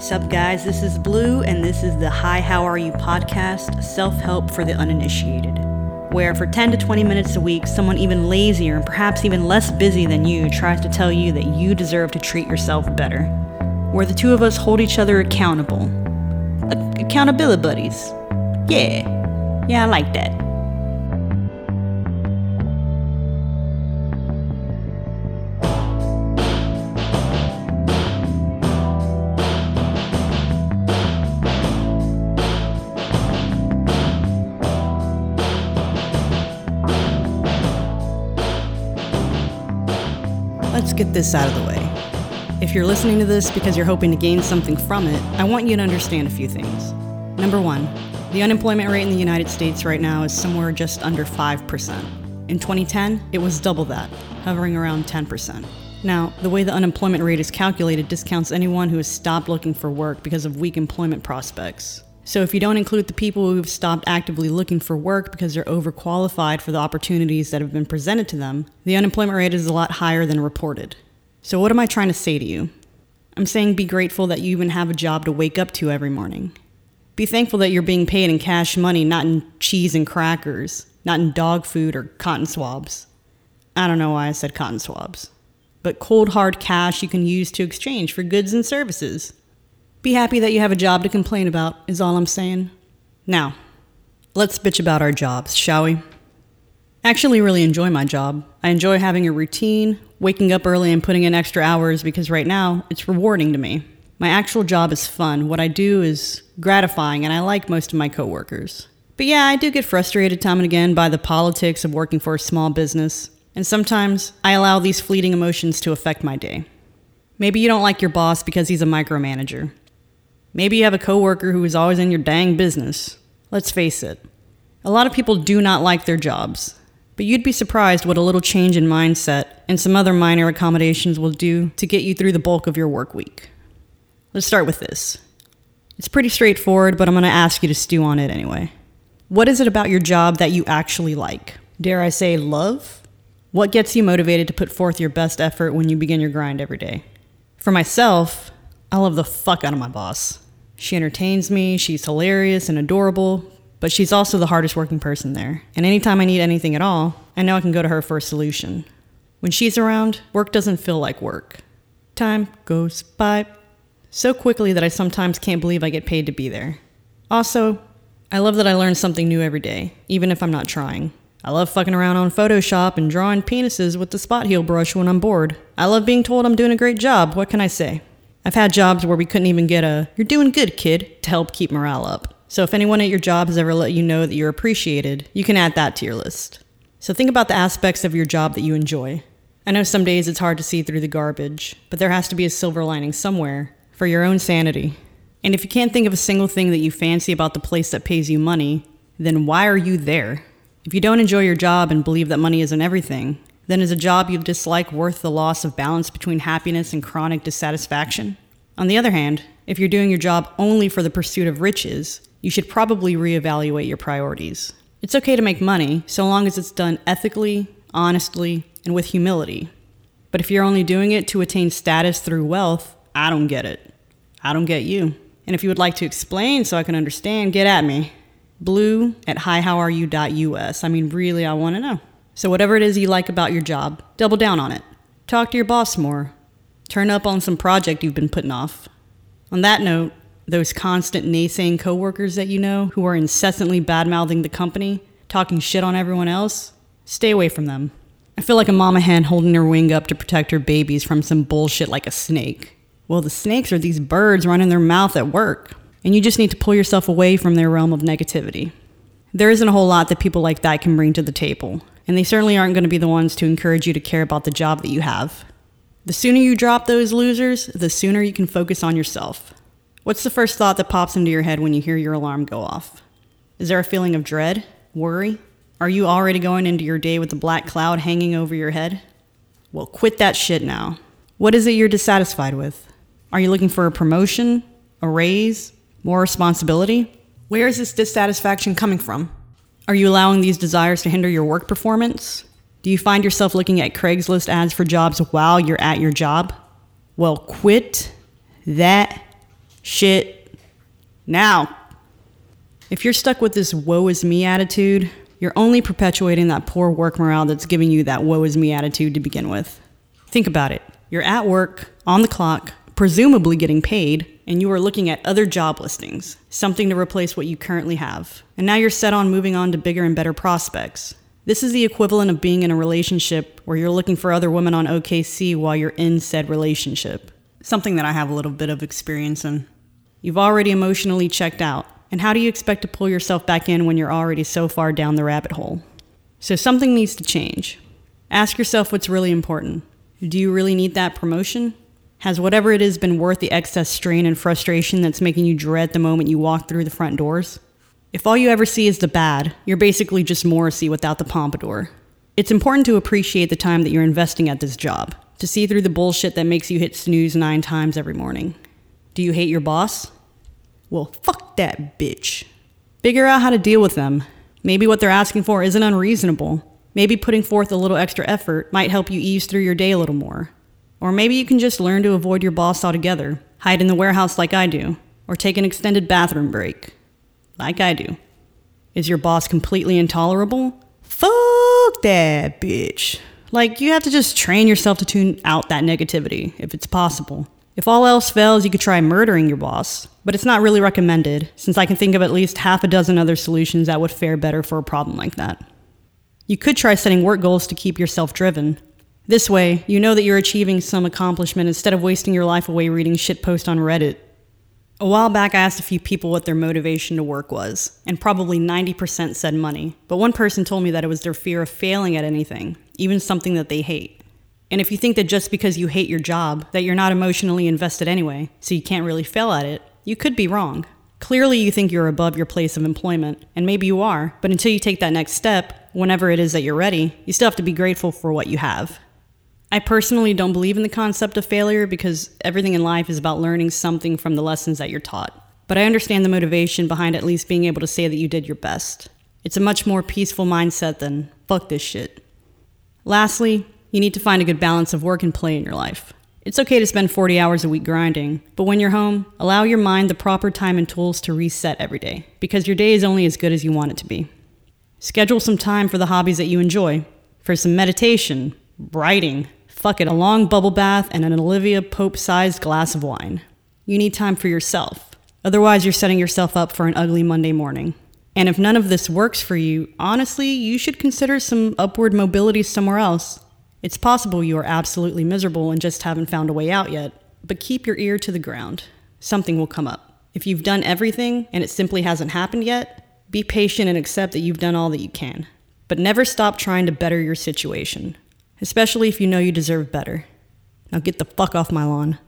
Sup, guys? This is Blue, and this is the Hi, How Are You podcast, self help for the uninitiated. Where for 10 to 20 minutes a week, someone even lazier and perhaps even less busy than you tries to tell you that you deserve to treat yourself better. Where the two of us hold each other accountable. A- accountability buddies. Yeah. Yeah, I like that. This out of the way. If you're listening to this because you're hoping to gain something from it, I want you to understand a few things. Number one, the unemployment rate in the United States right now is somewhere just under 5%. In 2010, it was double that, hovering around 10%. Now, the way the unemployment rate is calculated discounts anyone who has stopped looking for work because of weak employment prospects. So, if you don't include the people who have stopped actively looking for work because they're overqualified for the opportunities that have been presented to them, the unemployment rate is a lot higher than reported. So, what am I trying to say to you? I'm saying be grateful that you even have a job to wake up to every morning. Be thankful that you're being paid in cash money, not in cheese and crackers, not in dog food or cotton swabs. I don't know why I said cotton swabs. But cold hard cash you can use to exchange for goods and services. Be happy that you have a job to complain about, is all I'm saying. Now, let's bitch about our jobs, shall we? Actually really enjoy my job. I enjoy having a routine, waking up early and putting in extra hours because right now it's rewarding to me. My actual job is fun. What I do is gratifying and I like most of my coworkers. But yeah, I do get frustrated time and again by the politics of working for a small business, and sometimes I allow these fleeting emotions to affect my day. Maybe you don't like your boss because he's a micromanager. Maybe you have a coworker who is always in your dang business. Let's face it, a lot of people do not like their jobs, but you'd be surprised what a little change in mindset and some other minor accommodations will do to get you through the bulk of your work week. Let's start with this. It's pretty straightforward, but I'm going to ask you to stew on it anyway. What is it about your job that you actually like? Dare I say, love? What gets you motivated to put forth your best effort when you begin your grind every day? For myself, I love the fuck out of my boss. She entertains me, she's hilarious and adorable, but she's also the hardest working person there. And anytime I need anything at all, I know I can go to her for a solution. When she's around, work doesn't feel like work. Time goes by so quickly that I sometimes can't believe I get paid to be there. Also, I love that I learn something new every day, even if I'm not trying. I love fucking around on Photoshop and drawing penises with the spot heal brush when I'm bored. I love being told I'm doing a great job. What can I say? I've had jobs where we couldn't even get a, you're doing good, kid, to help keep morale up. So if anyone at your job has ever let you know that you're appreciated, you can add that to your list. So think about the aspects of your job that you enjoy. I know some days it's hard to see through the garbage, but there has to be a silver lining somewhere for your own sanity. And if you can't think of a single thing that you fancy about the place that pays you money, then why are you there? If you don't enjoy your job and believe that money isn't everything, then is a job you dislike worth the loss of balance between happiness and chronic dissatisfaction? On the other hand, if you're doing your job only for the pursuit of riches, you should probably reevaluate your priorities. It's okay to make money so long as it's done ethically, honestly, and with humility. But if you're only doing it to attain status through wealth, I don't get it. I don't get you. And if you would like to explain so I can understand, get at me. Blue at hihowareyou.us. I mean, really, I want to know. So, whatever it is you like about your job, double down on it. Talk to your boss more. Turn up on some project you've been putting off. On that note, those constant naysaying coworkers that you know who are incessantly bad mouthing the company, talking shit on everyone else, stay away from them. I feel like a mama hen holding her wing up to protect her babies from some bullshit like a snake. Well, the snakes are these birds running their mouth at work, and you just need to pull yourself away from their realm of negativity. There isn't a whole lot that people like that can bring to the table, and they certainly aren't going to be the ones to encourage you to care about the job that you have. The sooner you drop those losers, the sooner you can focus on yourself. What's the first thought that pops into your head when you hear your alarm go off? Is there a feeling of dread? Worry? Are you already going into your day with a black cloud hanging over your head? Well, quit that shit now. What is it you're dissatisfied with? Are you looking for a promotion, a raise, more responsibility? Where is this dissatisfaction coming from? Are you allowing these desires to hinder your work performance? Do you find yourself looking at Craigslist ads for jobs while you're at your job? Well, quit that shit now. If you're stuck with this woe is me attitude, you're only perpetuating that poor work morale that's giving you that woe is me attitude to begin with. Think about it. You're at work, on the clock, presumably getting paid, and you are looking at other job listings, something to replace what you currently have. And now you're set on moving on to bigger and better prospects. This is the equivalent of being in a relationship where you're looking for other women on OKC while you're in said relationship. Something that I have a little bit of experience in. You've already emotionally checked out, and how do you expect to pull yourself back in when you're already so far down the rabbit hole? So something needs to change. Ask yourself what's really important. Do you really need that promotion? Has whatever it is been worth the excess strain and frustration that's making you dread the moment you walk through the front doors? If all you ever see is the bad, you're basically just Morrissey without the pompadour. It's important to appreciate the time that you're investing at this job, to see through the bullshit that makes you hit snooze nine times every morning. Do you hate your boss? Well, fuck that bitch. Figure out how to deal with them. Maybe what they're asking for isn't unreasonable. Maybe putting forth a little extra effort might help you ease through your day a little more. Or maybe you can just learn to avoid your boss altogether, hide in the warehouse like I do, or take an extended bathroom break, like I do. Is your boss completely intolerable? Fuck that bitch. Like, you have to just train yourself to tune out that negativity, if it's possible. If all else fails, you could try murdering your boss, but it's not really recommended, since I can think of at least half a dozen other solutions that would fare better for a problem like that. You could try setting work goals to keep yourself driven. This way, you know that you're achieving some accomplishment instead of wasting your life away reading shitpost on Reddit. A while back, I asked a few people what their motivation to work was, and probably 90% said money. But one person told me that it was their fear of failing at anything, even something that they hate. And if you think that just because you hate your job, that you're not emotionally invested anyway, so you can't really fail at it, you could be wrong. Clearly, you think you're above your place of employment, and maybe you are, but until you take that next step, whenever it is that you're ready, you still have to be grateful for what you have. I personally don't believe in the concept of failure because everything in life is about learning something from the lessons that you're taught. But I understand the motivation behind at least being able to say that you did your best. It's a much more peaceful mindset than, fuck this shit. Lastly, you need to find a good balance of work and play in your life. It's okay to spend 40 hours a week grinding, but when you're home, allow your mind the proper time and tools to reset every day, because your day is only as good as you want it to be. Schedule some time for the hobbies that you enjoy, for some meditation, writing, fuck it, a long bubble bath, and an Olivia Pope sized glass of wine. You need time for yourself. Otherwise, you're setting yourself up for an ugly Monday morning. And if none of this works for you, honestly, you should consider some upward mobility somewhere else. It's possible you are absolutely miserable and just haven't found a way out yet, but keep your ear to the ground. Something will come up. If you've done everything and it simply hasn't happened yet, be patient and accept that you've done all that you can. But never stop trying to better your situation, especially if you know you deserve better. Now get the fuck off my lawn.